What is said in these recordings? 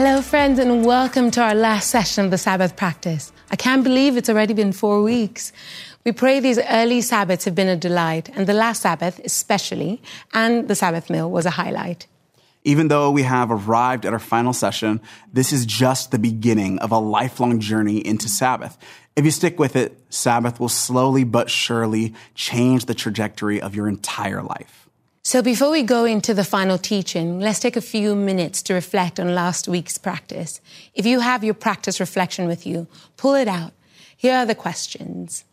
Hello, friends, and welcome to our last session of the Sabbath practice. I can't believe it's already been four weeks. We pray these early Sabbaths have been a delight, and the last Sabbath, especially, and the Sabbath meal was a highlight. Even though we have arrived at our final session, this is just the beginning of a lifelong journey into Sabbath. If you stick with it, Sabbath will slowly but surely change the trajectory of your entire life. So before we go into the final teaching, let's take a few minutes to reflect on last week's practice. If you have your practice reflection with you, pull it out. Here are the questions.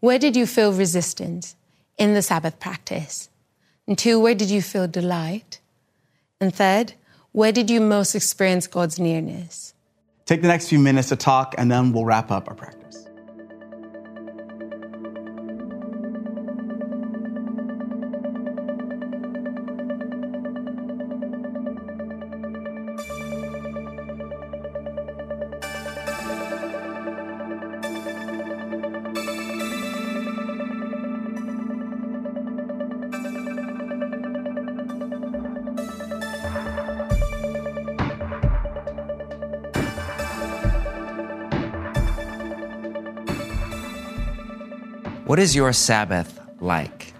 Where did you feel resistance in the Sabbath practice? And two, where did you feel delight? And third, where did you most experience God's nearness? Take the next few minutes to talk, and then we'll wrap up our practice. Is your Sabbath like?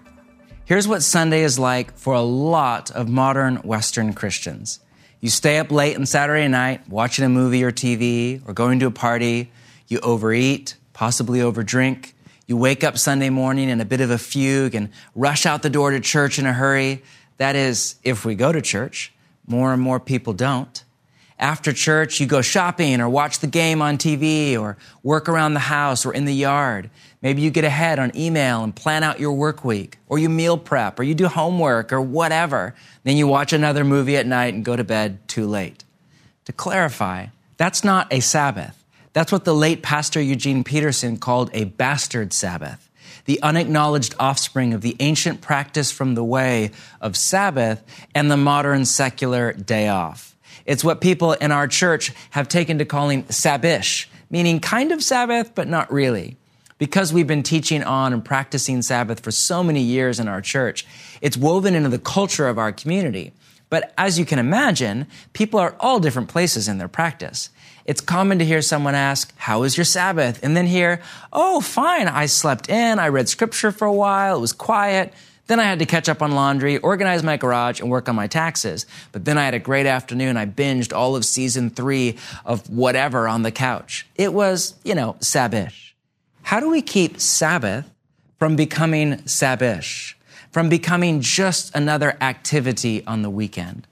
Here's what Sunday is like for a lot of modern Western Christians. You stay up late on Saturday night watching a movie or TV or going to a party. You overeat, possibly overdrink. You wake up Sunday morning in a bit of a fugue and rush out the door to church in a hurry. That is, if we go to church. More and more people don't. After church, you go shopping or watch the game on TV or work around the house or in the yard. Maybe you get ahead on email and plan out your work week, or you meal prep, or you do homework, or whatever. Then you watch another movie at night and go to bed too late. To clarify, that's not a Sabbath. That's what the late Pastor Eugene Peterson called a bastard Sabbath, the unacknowledged offspring of the ancient practice from the way of Sabbath and the modern secular day off. It's what people in our church have taken to calling Sabbish, meaning kind of Sabbath, but not really. Because we've been teaching on and practicing Sabbath for so many years in our church, it's woven into the culture of our community. But as you can imagine, people are all different places in their practice. It's common to hear someone ask, How was your Sabbath? And then hear, Oh, fine. I slept in. I read scripture for a while. It was quiet. Then I had to catch up on laundry, organize my garage, and work on my taxes. But then I had a great afternoon. I binged all of season three of whatever on the couch. It was, you know, Sabbish. How do we keep Sabbath from becoming Sabbish, from becoming just another activity on the weekend?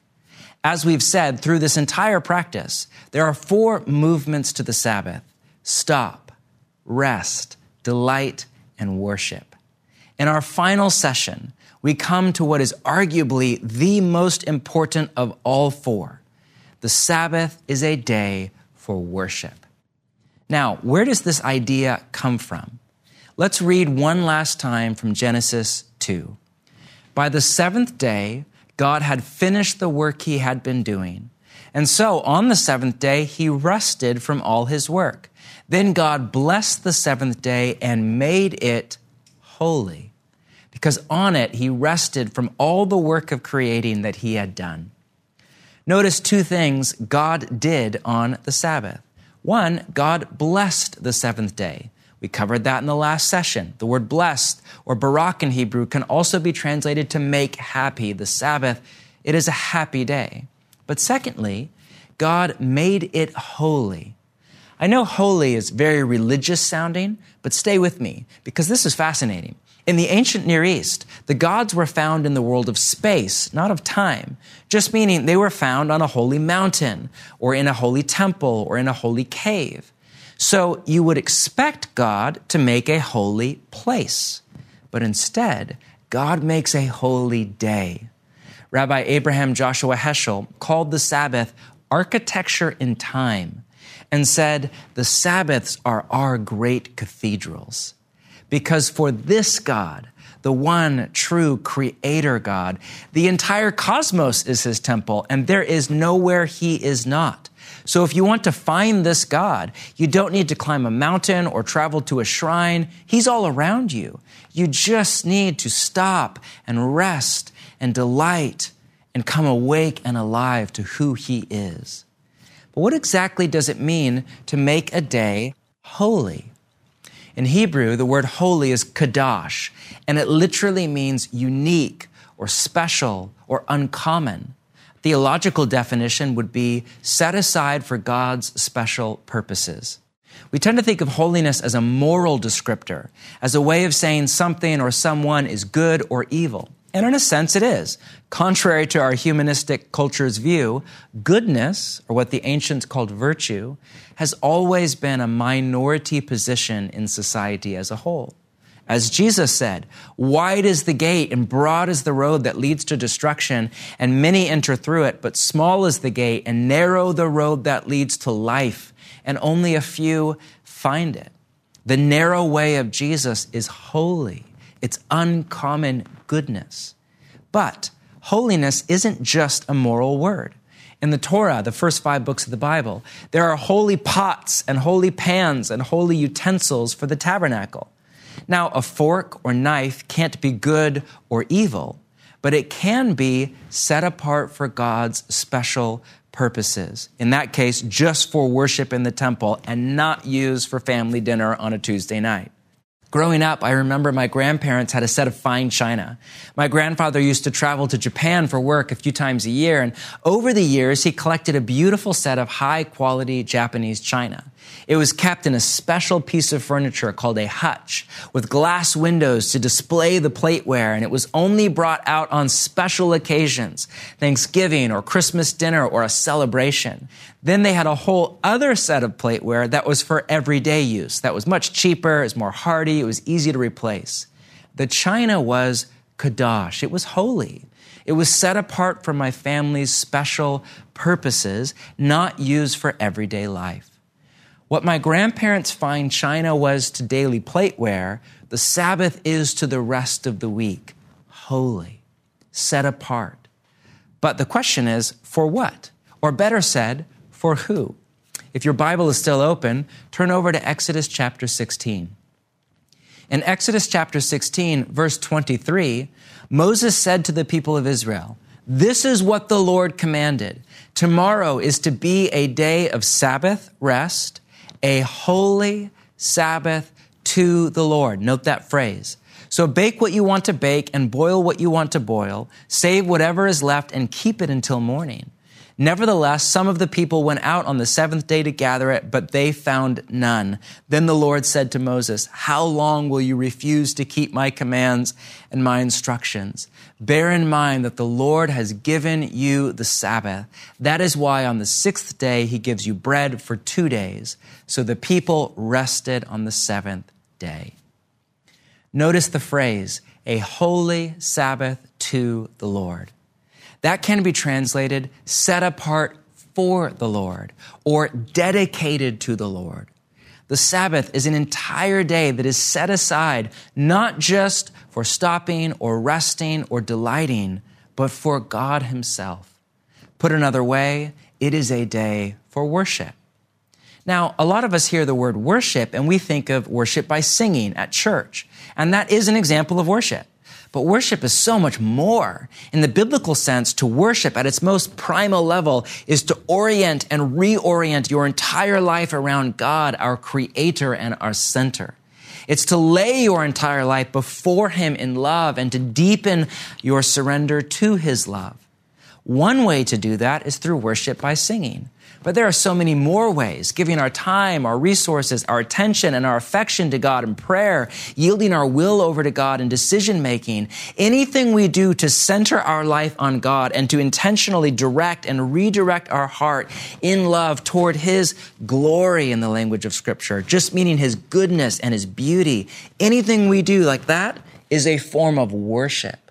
As we've said through this entire practice, there are four movements to the Sabbath stop, rest, delight, and worship. In our final session, we come to what is arguably the most important of all four. The Sabbath is a day for worship. Now, where does this idea come from? Let's read one last time from Genesis 2. By the seventh day, God had finished the work he had been doing. And so on the seventh day, he rested from all his work. Then God blessed the seventh day and made it holy, because on it he rested from all the work of creating that he had done. Notice two things God did on the Sabbath. One, God blessed the seventh day. We covered that in the last session. The word blessed or barak in Hebrew can also be translated to make happy. The Sabbath, it is a happy day. But secondly, God made it holy. I know holy is very religious sounding, but stay with me because this is fascinating. In the ancient Near East, the gods were found in the world of space, not of time, just meaning they were found on a holy mountain, or in a holy temple, or in a holy cave. So you would expect God to make a holy place. But instead, God makes a holy day. Rabbi Abraham Joshua Heschel called the Sabbath architecture in time and said, The Sabbaths are our great cathedrals. Because for this God, the one true creator God, the entire cosmos is his temple, and there is nowhere he is not. So if you want to find this God, you don't need to climb a mountain or travel to a shrine. He's all around you. You just need to stop and rest and delight and come awake and alive to who He is. But what exactly does it mean to make a day holy? In Hebrew, the word holy is kadosh, and it literally means unique or special or uncommon. Theological definition would be set aside for God's special purposes. We tend to think of holiness as a moral descriptor, as a way of saying something or someone is good or evil. And in a sense, it is. Contrary to our humanistic culture's view, goodness, or what the ancients called virtue, has always been a minority position in society as a whole. As Jesus said, wide is the gate and broad is the road that leads to destruction, and many enter through it, but small is the gate and narrow the road that leads to life, and only a few find it. The narrow way of Jesus is holy. It's uncommon goodness. But holiness isn't just a moral word. In the Torah, the first five books of the Bible, there are holy pots and holy pans and holy utensils for the tabernacle. Now, a fork or knife can't be good or evil, but it can be set apart for God's special purposes. In that case, just for worship in the temple and not used for family dinner on a Tuesday night. Growing up, I remember my grandparents had a set of fine china. My grandfather used to travel to Japan for work a few times a year, and over the years, he collected a beautiful set of high quality Japanese china. It was kept in a special piece of furniture called a hutch with glass windows to display the plateware, and it was only brought out on special occasions, Thanksgiving or Christmas dinner or a celebration. Then they had a whole other set of plateware that was for everyday use. That was much cheaper, it was more hardy, it was easy to replace. The china was kadosh. It was holy. It was set apart for my family's special purposes, not used for everyday life. What my grandparents find china was to daily plateware, the Sabbath is to the rest of the week. Holy, set apart. But the question is, for what? Or better said, for who? If your Bible is still open, turn over to Exodus chapter 16. In Exodus chapter 16, verse 23, Moses said to the people of Israel, This is what the Lord commanded. Tomorrow is to be a day of Sabbath rest a holy Sabbath to the Lord. Note that phrase. So bake what you want to bake and boil what you want to boil. Save whatever is left and keep it until morning. Nevertheless, some of the people went out on the seventh day to gather it, but they found none. Then the Lord said to Moses, How long will you refuse to keep my commands and my instructions? Bear in mind that the Lord has given you the Sabbath. That is why on the sixth day he gives you bread for two days. So the people rested on the seventh day. Notice the phrase, a holy Sabbath to the Lord. That can be translated set apart for the Lord or dedicated to the Lord. The Sabbath is an entire day that is set aside not just for stopping or resting or delighting, but for God Himself. Put another way, it is a day for worship. Now, a lot of us hear the word worship and we think of worship by singing at church. And that is an example of worship. But worship is so much more. In the biblical sense, to worship at its most primal level is to orient and reorient your entire life around God, our creator and our center. It's to lay your entire life before Him in love and to deepen your surrender to His love. One way to do that is through worship by singing. But there are so many more ways, giving our time, our resources, our attention, and our affection to God in prayer, yielding our will over to God in decision making. Anything we do to center our life on God and to intentionally direct and redirect our heart in love toward His glory in the language of Scripture, just meaning His goodness and His beauty. Anything we do like that is a form of worship.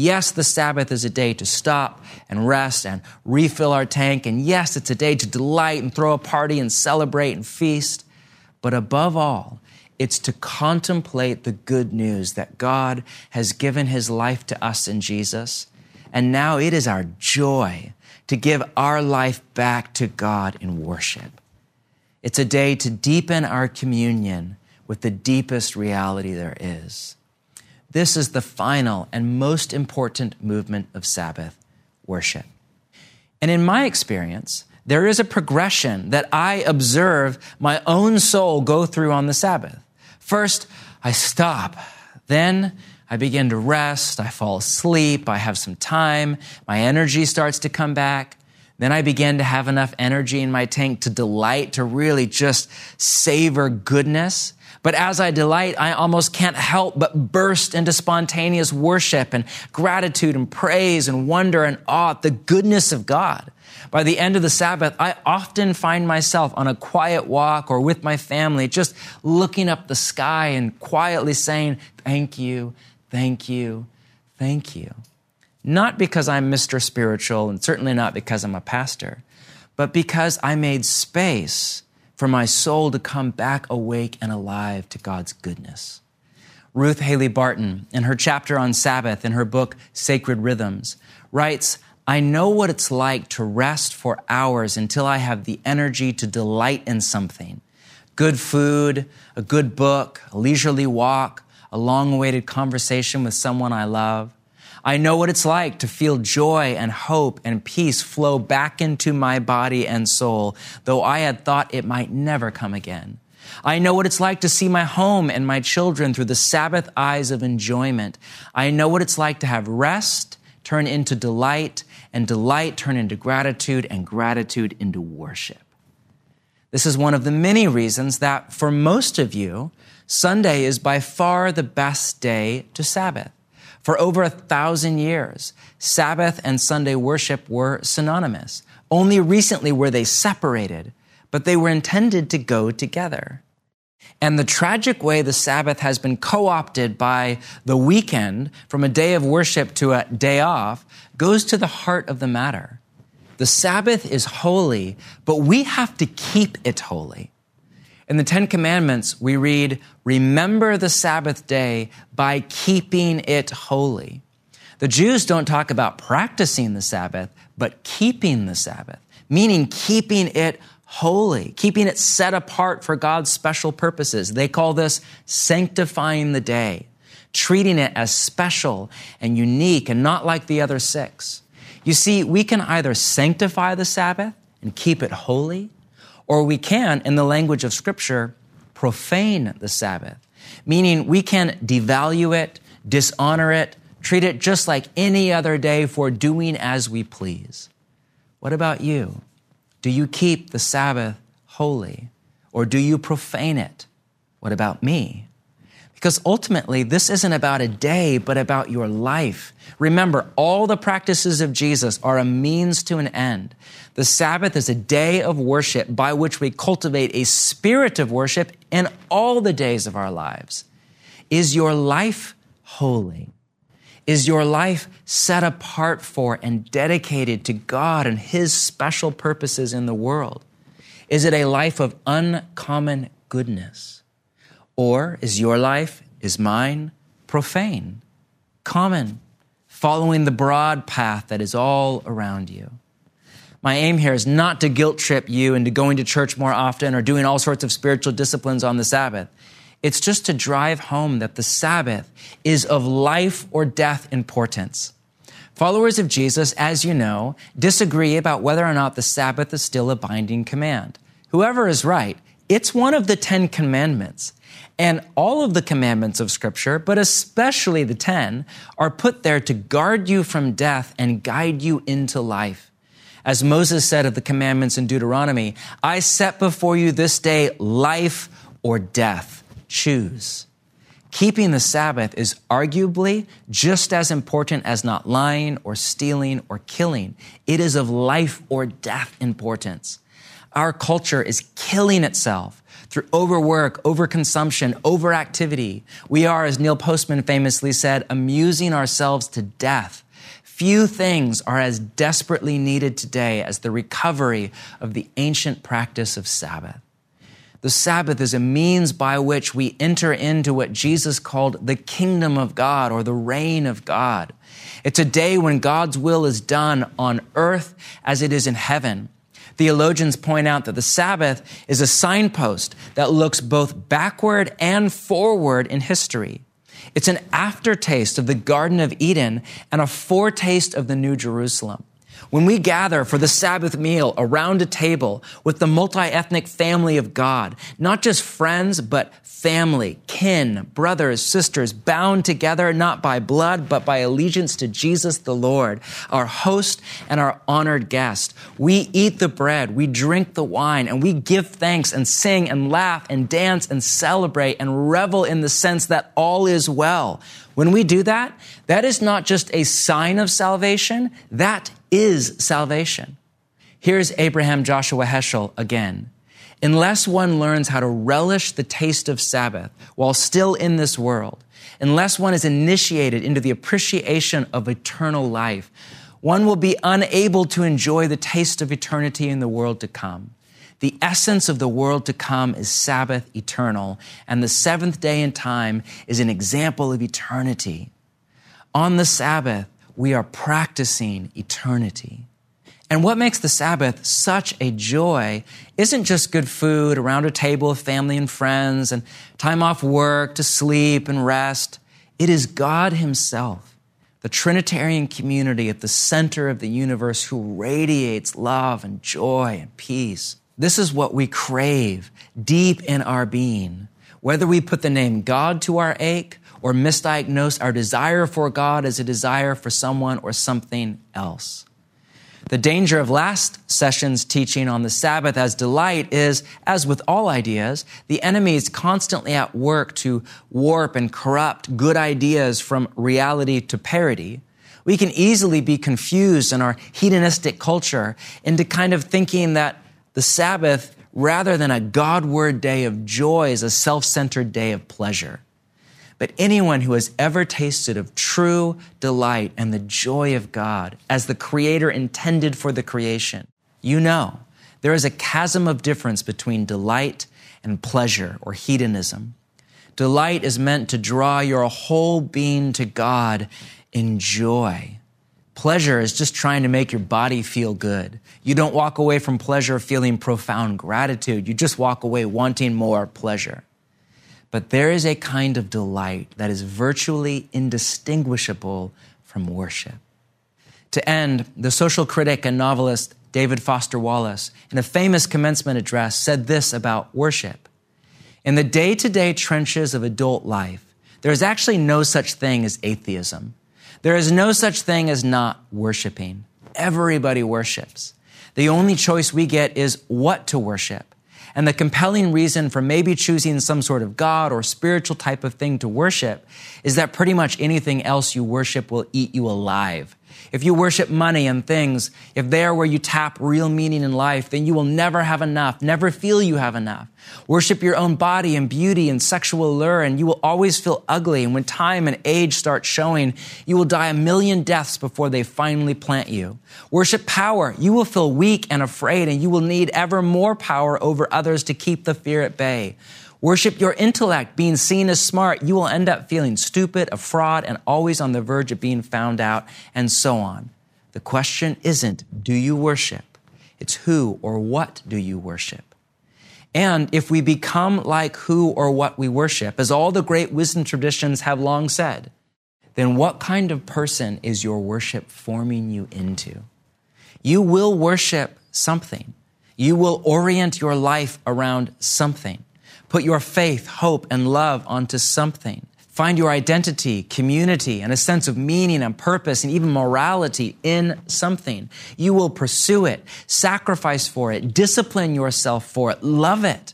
Yes, the Sabbath is a day to stop and rest and refill our tank. And yes, it's a day to delight and throw a party and celebrate and feast. But above all, it's to contemplate the good news that God has given his life to us in Jesus. And now it is our joy to give our life back to God in worship. It's a day to deepen our communion with the deepest reality there is. This is the final and most important movement of Sabbath worship. And in my experience, there is a progression that I observe my own soul go through on the Sabbath. First, I stop. Then I begin to rest. I fall asleep. I have some time. My energy starts to come back. Then I begin to have enough energy in my tank to delight, to really just savor goodness. But as I delight, I almost can't help but burst into spontaneous worship and gratitude and praise and wonder and awe at the goodness of God. By the end of the Sabbath, I often find myself on a quiet walk or with my family, just looking up the sky and quietly saying, Thank you, thank you, thank you. Not because I'm Mr. Spiritual and certainly not because I'm a pastor, but because I made space for my soul to come back awake and alive to God's goodness. Ruth Haley Barton, in her chapter on Sabbath in her book Sacred Rhythms, writes, I know what it's like to rest for hours until I have the energy to delight in something. Good food, a good book, a leisurely walk, a long awaited conversation with someone I love. I know what it's like to feel joy and hope and peace flow back into my body and soul, though I had thought it might never come again. I know what it's like to see my home and my children through the Sabbath eyes of enjoyment. I know what it's like to have rest turn into delight and delight turn into gratitude and gratitude into worship. This is one of the many reasons that for most of you, Sunday is by far the best day to Sabbath. For over a thousand years, Sabbath and Sunday worship were synonymous. Only recently were they separated, but they were intended to go together. And the tragic way the Sabbath has been co opted by the weekend from a day of worship to a day off goes to the heart of the matter. The Sabbath is holy, but we have to keep it holy. In the Ten Commandments, we read, Remember the Sabbath day by keeping it holy. The Jews don't talk about practicing the Sabbath, but keeping the Sabbath, meaning keeping it holy, keeping it set apart for God's special purposes. They call this sanctifying the day, treating it as special and unique and not like the other six. You see, we can either sanctify the Sabbath and keep it holy, or we can, in the language of Scripture, profane the Sabbath, meaning we can devalue it, dishonor it, treat it just like any other day for doing as we please. What about you? Do you keep the Sabbath holy or do you profane it? What about me? Because ultimately, this isn't about a day, but about your life. Remember, all the practices of Jesus are a means to an end. The Sabbath is a day of worship by which we cultivate a spirit of worship in all the days of our lives. Is your life holy? Is your life set apart for and dedicated to God and His special purposes in the world? Is it a life of uncommon goodness? Or is your life, is mine, profane, common, following the broad path that is all around you? My aim here is not to guilt trip you into going to church more often or doing all sorts of spiritual disciplines on the Sabbath. It's just to drive home that the Sabbath is of life or death importance. Followers of Jesus, as you know, disagree about whether or not the Sabbath is still a binding command. Whoever is right, it's one of the Ten Commandments. And all of the commandments of Scripture, but especially the ten, are put there to guard you from death and guide you into life. As Moses said of the commandments in Deuteronomy, I set before you this day life or death. Choose. Keeping the Sabbath is arguably just as important as not lying or stealing or killing. It is of life or death importance. Our culture is killing itself through overwork, overconsumption, overactivity. We are, as Neil Postman famously said, amusing ourselves to death. Few things are as desperately needed today as the recovery of the ancient practice of Sabbath. The Sabbath is a means by which we enter into what Jesus called the kingdom of God or the reign of God. It's a day when God's will is done on earth as it is in heaven. Theologians point out that the Sabbath is a signpost that looks both backward and forward in history. It's an aftertaste of the Garden of Eden and a foretaste of the New Jerusalem. When we gather for the Sabbath meal around a table with the multi-ethnic family of God, not just friends, but family, kin, brothers, sisters, bound together not by blood, but by allegiance to Jesus the Lord, our host and our honored guest. We eat the bread, we drink the wine, and we give thanks and sing and laugh and dance and celebrate and revel in the sense that all is well. When we do that, that is not just a sign of salvation, that is salvation. Here's Abraham Joshua Heschel again. Unless one learns how to relish the taste of Sabbath while still in this world, unless one is initiated into the appreciation of eternal life, one will be unable to enjoy the taste of eternity in the world to come. The essence of the world to come is Sabbath eternal, and the seventh day in time is an example of eternity. On the Sabbath, we are practicing eternity. And what makes the Sabbath such a joy isn't just good food around a table of family and friends and time off work to sleep and rest. It is God Himself, the Trinitarian community at the center of the universe who radiates love and joy and peace. This is what we crave deep in our being. Whether we put the name God to our ache or misdiagnose our desire for God as a desire for someone or something else. The danger of last session's teaching on the Sabbath as delight is, as with all ideas, the enemy is constantly at work to warp and corrupt good ideas from reality to parody. We can easily be confused in our hedonistic culture into kind of thinking that the Sabbath, rather than a Godward day of joy, is a self-centered day of pleasure. But anyone who has ever tasted of true delight and the joy of God as the Creator intended for the creation, you know there is a chasm of difference between delight and pleasure or hedonism. Delight is meant to draw your whole being to God in joy. Pleasure is just trying to make your body feel good. You don't walk away from pleasure feeling profound gratitude. You just walk away wanting more pleasure. But there is a kind of delight that is virtually indistinguishable from worship. To end, the social critic and novelist David Foster Wallace, in a famous commencement address, said this about worship. In the day to day trenches of adult life, there is actually no such thing as atheism. There is no such thing as not worshiping. Everybody worships. The only choice we get is what to worship. And the compelling reason for maybe choosing some sort of God or spiritual type of thing to worship is that pretty much anything else you worship will eat you alive. If you worship money and things, if they are where you tap real meaning in life, then you will never have enough, never feel you have enough. Worship your own body and beauty and sexual allure, and you will always feel ugly. And when time and age start showing, you will die a million deaths before they finally plant you. Worship power. You will feel weak and afraid, and you will need ever more power over others to keep the fear at bay. Worship your intellect, being seen as smart. You will end up feeling stupid, a fraud, and always on the verge of being found out, and so on. The question isn't, do you worship? It's who or what do you worship? And if we become like who or what we worship, as all the great wisdom traditions have long said, then what kind of person is your worship forming you into? You will worship something. You will orient your life around something. Put your faith, hope, and love onto something. Find your identity, community, and a sense of meaning and purpose and even morality in something. You will pursue it, sacrifice for it, discipline yourself for it, love it.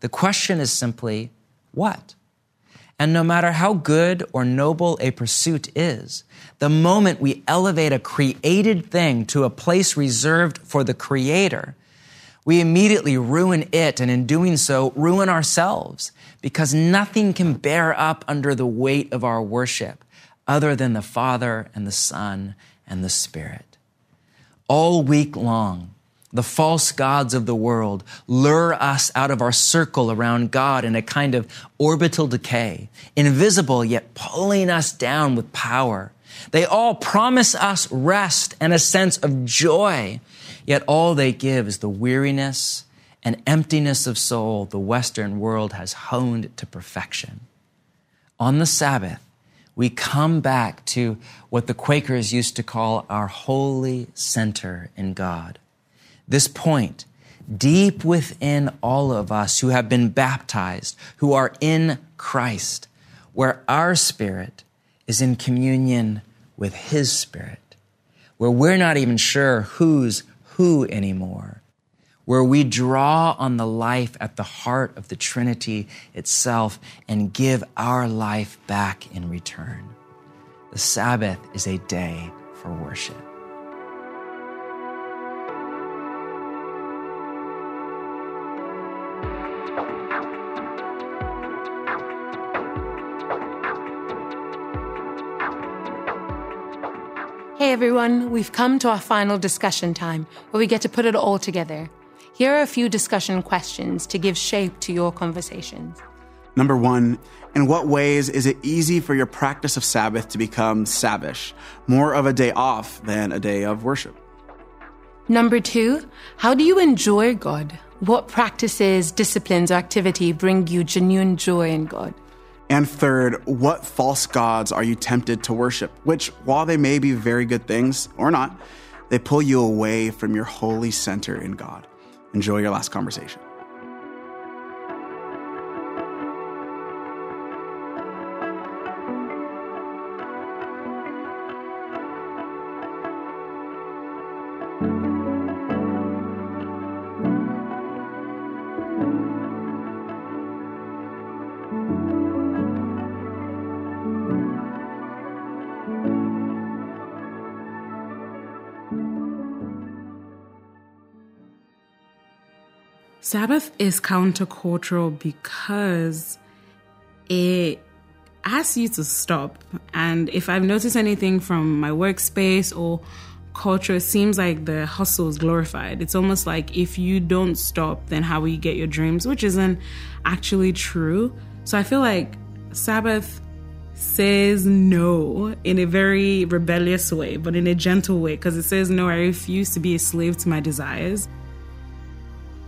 The question is simply, what? And no matter how good or noble a pursuit is, the moment we elevate a created thing to a place reserved for the creator, we immediately ruin it, and in doing so, ruin ourselves, because nothing can bear up under the weight of our worship other than the Father and the Son and the Spirit. All week long, the false gods of the world lure us out of our circle around God in a kind of orbital decay, invisible yet pulling us down with power. They all promise us rest and a sense of joy, yet all they give is the weariness and emptiness of soul the Western world has honed to perfection. On the Sabbath, we come back to what the Quakers used to call our holy center in God this point deep within all of us who have been baptized, who are in Christ, where our spirit is in communion with His spirit, where we're not even sure who's who anymore, where we draw on the life at the heart of the Trinity itself and give our life back in return. The Sabbath is a day for worship. Everyone, we've come to our final discussion time where we get to put it all together. Here are a few discussion questions to give shape to your conversations. Number one, in what ways is it easy for your practice of Sabbath to become Sabbish, more of a day off than a day of worship? Number two, how do you enjoy God? What practices, disciplines, or activity bring you genuine joy in God? And third, what false gods are you tempted to worship? Which, while they may be very good things or not, they pull you away from your holy center in God. Enjoy your last conversation. Sabbath is countercultural because it asks you to stop. And if I've noticed anything from my workspace or culture, it seems like the hustle is glorified. It's almost like if you don't stop, then how will you get your dreams, which isn't actually true. So I feel like Sabbath says no in a very rebellious way, but in a gentle way, because it says, No, I refuse to be a slave to my desires.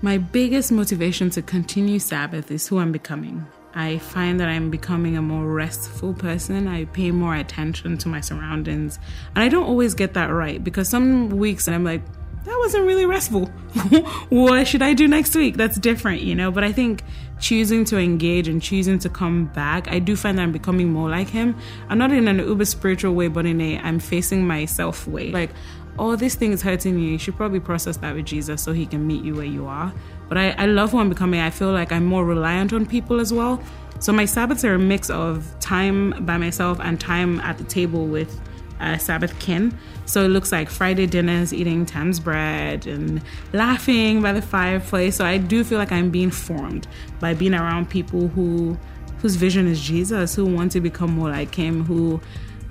My biggest motivation to continue Sabbath is who I'm becoming. I find that I'm becoming a more restful person. I pay more attention to my surroundings. And I don't always get that right because some weeks I'm like, that wasn't really restful. what should I do next week? That's different, you know? But I think choosing to engage and choosing to come back, I do find that I'm becoming more like him. I'm not in an uber spiritual way, but in a I'm facing myself way. Like, oh, this thing is hurting you, you should probably process that with Jesus so he can meet you where you are. But I, I love who I'm becoming. I feel like I'm more reliant on people as well. So my Sabbaths are a mix of time by myself and time at the table with uh, Sabbath kin. So it looks like Friday dinners, eating Thames bread and laughing by the fireplace. So I do feel like I'm being formed by being around people who whose vision is Jesus, who want to become more like him, who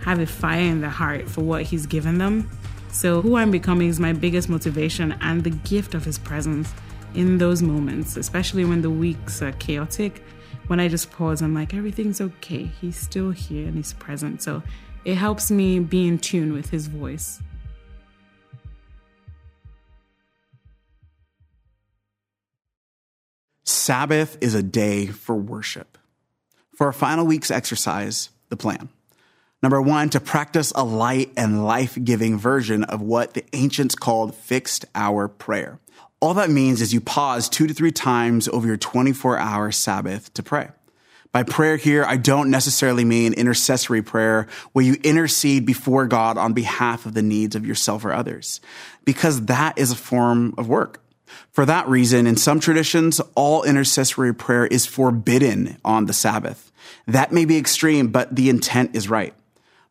have a fire in their heart for what he's given them. So, who I'm becoming is my biggest motivation and the gift of His presence in those moments, especially when the weeks are chaotic. When I just pause, I'm like, everything's okay. He's still here and He's present. So, it helps me be in tune with His voice. Sabbath is a day for worship. For our final week's exercise, the plan. Number one, to practice a light and life giving version of what the ancients called fixed hour prayer. All that means is you pause two to three times over your 24 hour Sabbath to pray. By prayer here, I don't necessarily mean intercessory prayer where you intercede before God on behalf of the needs of yourself or others, because that is a form of work. For that reason, in some traditions, all intercessory prayer is forbidden on the Sabbath. That may be extreme, but the intent is right.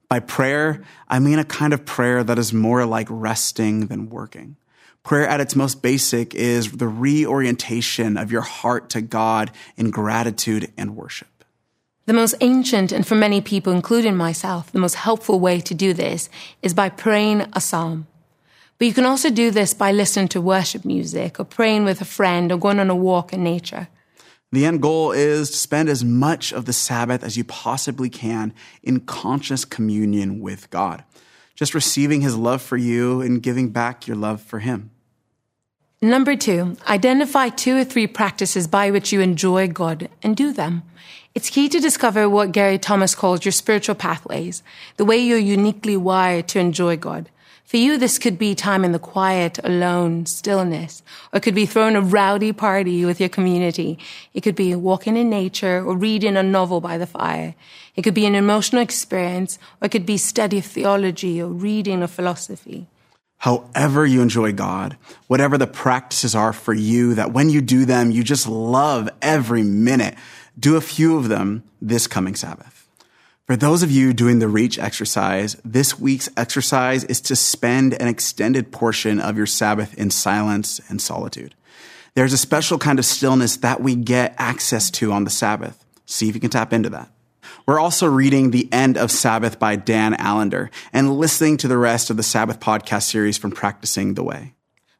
By prayer, I mean a kind of prayer that is more like resting than working. Prayer at its most basic is the reorientation of your heart to God in gratitude and worship. The most ancient, and for many people, including myself, the most helpful way to do this is by praying a psalm. But you can also do this by listening to worship music or praying with a friend or going on a walk in nature. The end goal is to spend as much of the Sabbath as you possibly can in conscious communion with God, just receiving his love for you and giving back your love for him. Number two, identify two or three practices by which you enjoy God and do them. It's key to discover what Gary Thomas calls your spiritual pathways, the way you're uniquely wired to enjoy God. For you, this could be time in the quiet, alone, stillness, or it could be throwing a rowdy party with your community. It could be walking in nature or reading a novel by the fire. It could be an emotional experience, or it could be study of theology or reading of philosophy. However you enjoy God, whatever the practices are for you, that when you do them, you just love every minute. Do a few of them this coming Sabbath. For those of you doing the reach exercise, this week's exercise is to spend an extended portion of your Sabbath in silence and solitude. There's a special kind of stillness that we get access to on the Sabbath. See if you can tap into that. We're also reading The End of Sabbath by Dan Allender and listening to the rest of the Sabbath podcast series from Practicing the Way.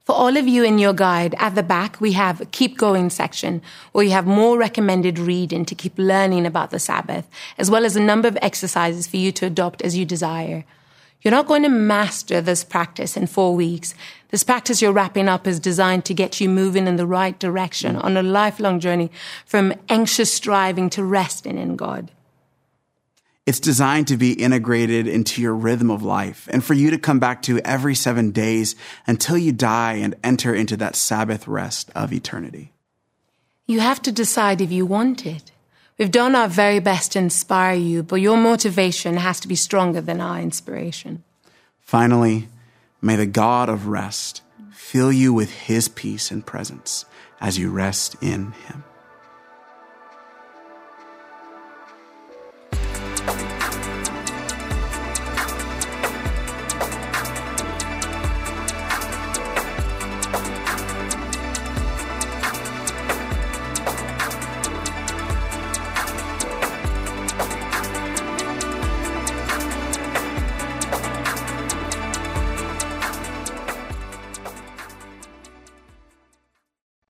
For all of you in your guide, at the back, we have a keep going section where you have more recommended reading to keep learning about the Sabbath, as well as a number of exercises for you to adopt as you desire. You're not going to master this practice in four weeks. This practice you're wrapping up is designed to get you moving in the right direction on a lifelong journey from anxious striving to resting in God. It's designed to be integrated into your rhythm of life and for you to come back to every seven days until you die and enter into that Sabbath rest of eternity. You have to decide if you want it. We've done our very best to inspire you, but your motivation has to be stronger than our inspiration. Finally, may the God of rest fill you with his peace and presence as you rest in him.